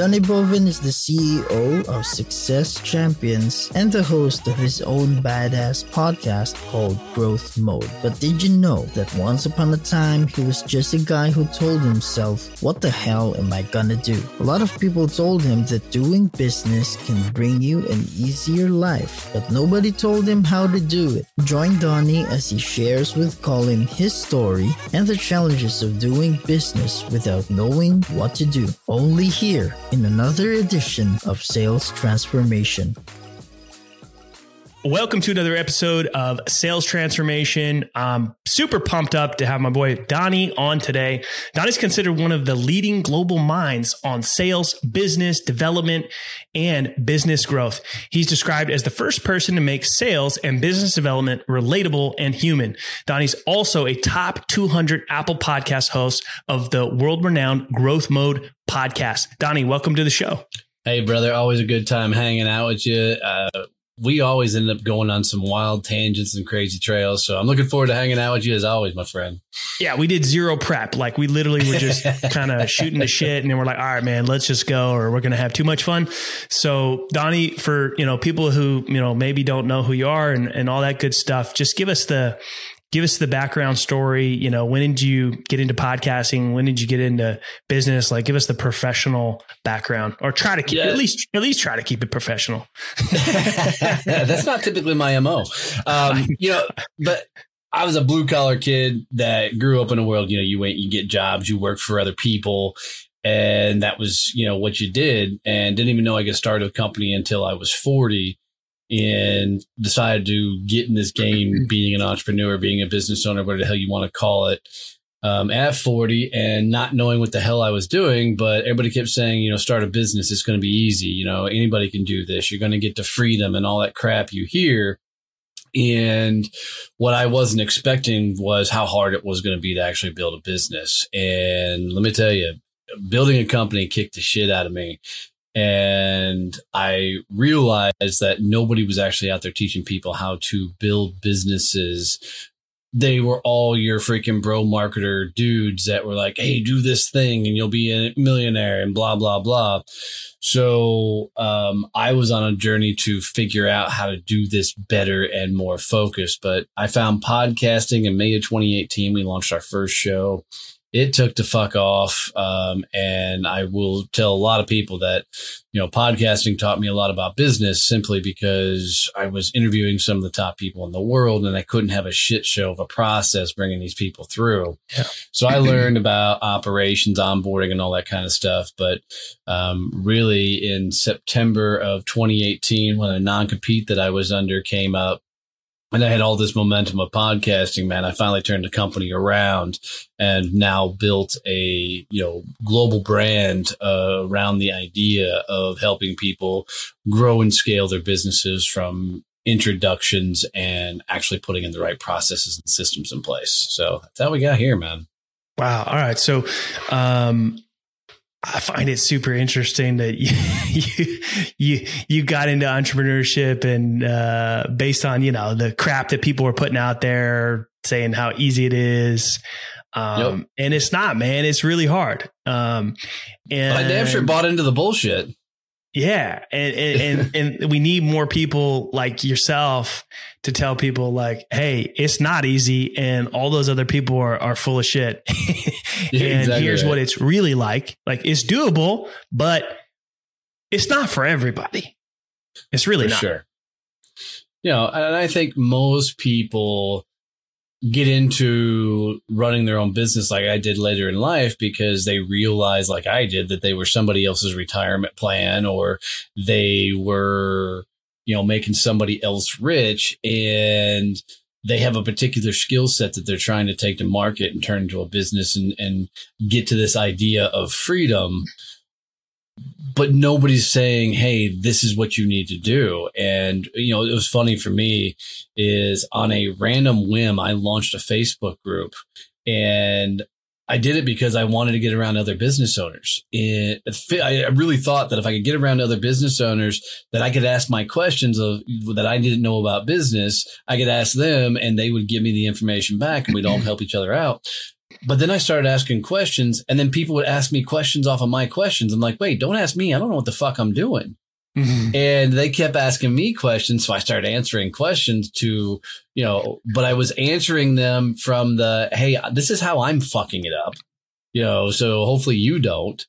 Donnie Boivin is the CEO of Success Champions and the host of his own badass podcast called Growth Mode. But did you know that once upon a time he was just a guy who told himself, What the hell am I gonna do? A lot of people told him that doing business can bring you an easier life, but nobody told him how to do it. Join Donnie as he shares with Collin his story and the challenges of doing business without knowing what to do. Only here in another edition of Sales Transformation. Welcome to another episode of Sales Transformation. I'm super pumped up to have my boy Donnie on today. Donnie's considered one of the leading global minds on sales, business development, and business growth. He's described as the first person to make sales and business development relatable and human. Donnie's also a top 200 Apple podcast host of the world renowned Growth Mode podcast. Donnie, welcome to the show. Hey, brother. Always a good time hanging out with you. Uh, we always end up going on some wild tangents and crazy trails. So I'm looking forward to hanging out with you as always, my friend. Yeah, we did zero prep. Like we literally were just kind of shooting the shit and then we're like, all right, man, let's just go or we're going to have too much fun. So Donnie, for, you know, people who, you know, maybe don't know who you are and, and all that good stuff, just give us the, give us the background story. You know, when did you get into podcasting? When did you get into business? Like, give us the professional background, or try to keep yeah. at least at least try to keep it professional. That's not typically my mo. Um, you know, but I was a blue collar kid that grew up in a world. You know, you went, you get jobs, you work for other people. And that was, you know, what you did and didn't even know I could start a company until I was 40 and decided to get in this game, being an entrepreneur, being a business owner, whatever the hell you want to call it, um, at 40 and not knowing what the hell I was doing. But everybody kept saying, you know, start a business. It's going to be easy. You know, anybody can do this. You're going to get to freedom and all that crap you hear. And what I wasn't expecting was how hard it was going to be to actually build a business. And let me tell you, building a company kicked the shit out of me. And I realized that nobody was actually out there teaching people how to build businesses. They were all your freaking bro marketer dudes that were like, Hey, do this thing and you'll be a millionaire and blah, blah, blah. So, um, I was on a journey to figure out how to do this better and more focused, but I found podcasting in May of 2018. We launched our first show it took to fuck off. Um, and I will tell a lot of people that, you know, podcasting taught me a lot about business simply because I was interviewing some of the top people in the world and I couldn't have a shit show of a process bringing these people through. Yeah. So I learned about operations, onboarding and all that kind of stuff. But, um, really in September of 2018, when a non compete that I was under came up, and I had all this momentum of podcasting, man. I finally turned the company around and now built a, you know, global brand uh, around the idea of helping people grow and scale their businesses from introductions and actually putting in the right processes and systems in place. So that's how we got here, man. Wow. All right. So, um, I find it super interesting that you you you, you got into entrepreneurship and uh, based on you know the crap that people were putting out there, saying how easy it is, um, yep. and it's not, man. It's really hard. Um, and but I damn sure bought into the bullshit. Yeah. And, and, and, and we need more people like yourself to tell people like, Hey, it's not easy. And all those other people are, are full of shit. and exactly here's right. what it's really like. Like it's doable, but it's not for everybody. It's really for not. Sure. You know, and I think most people get into running their own business like I did later in life because they realized, like I did, that they were somebody else's retirement plan or they were, you know, making somebody else rich and they have a particular skill set that they're trying to take to market and turn into a business and, and get to this idea of freedom but nobody's saying, Hey, this is what you need to do. And, you know, it was funny for me is on a random whim, I launched a Facebook group and I did it because I wanted to get around other business owners. It, I really thought that if I could get around other business owners, that I could ask my questions of that I didn't know about business. I could ask them, and they would give me the information back, and we'd all help each other out. But then I started asking questions, and then people would ask me questions off of my questions. I'm like, wait, don't ask me. I don't know what the fuck I'm doing. Mm-hmm. And they kept asking me questions. So I started answering questions to, you know, but I was answering them from the, hey, this is how I'm fucking it up, you know, so hopefully you don't.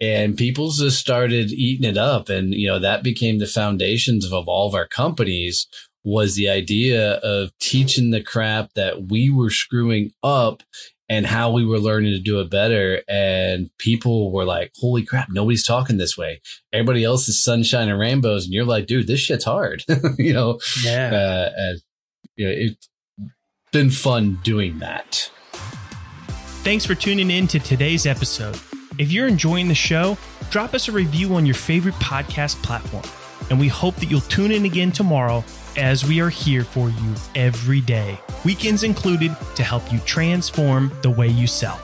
And people just started eating it up. And, you know, that became the foundations of all of our companies was the idea of teaching the crap that we were screwing up and how we were learning to do it better. And people were like, holy crap, nobody's talking this way. Everybody else is sunshine and rainbows. And you're like, dude, this shit's hard. you know? Yeah. Uh, and, you know, it's been fun doing that. Thanks for tuning in to today's episode. If you're enjoying the show, drop us a review on your favorite podcast platform. And we hope that you'll tune in again tomorrow as we are here for you every day, weekends included, to help you transform the way you sell.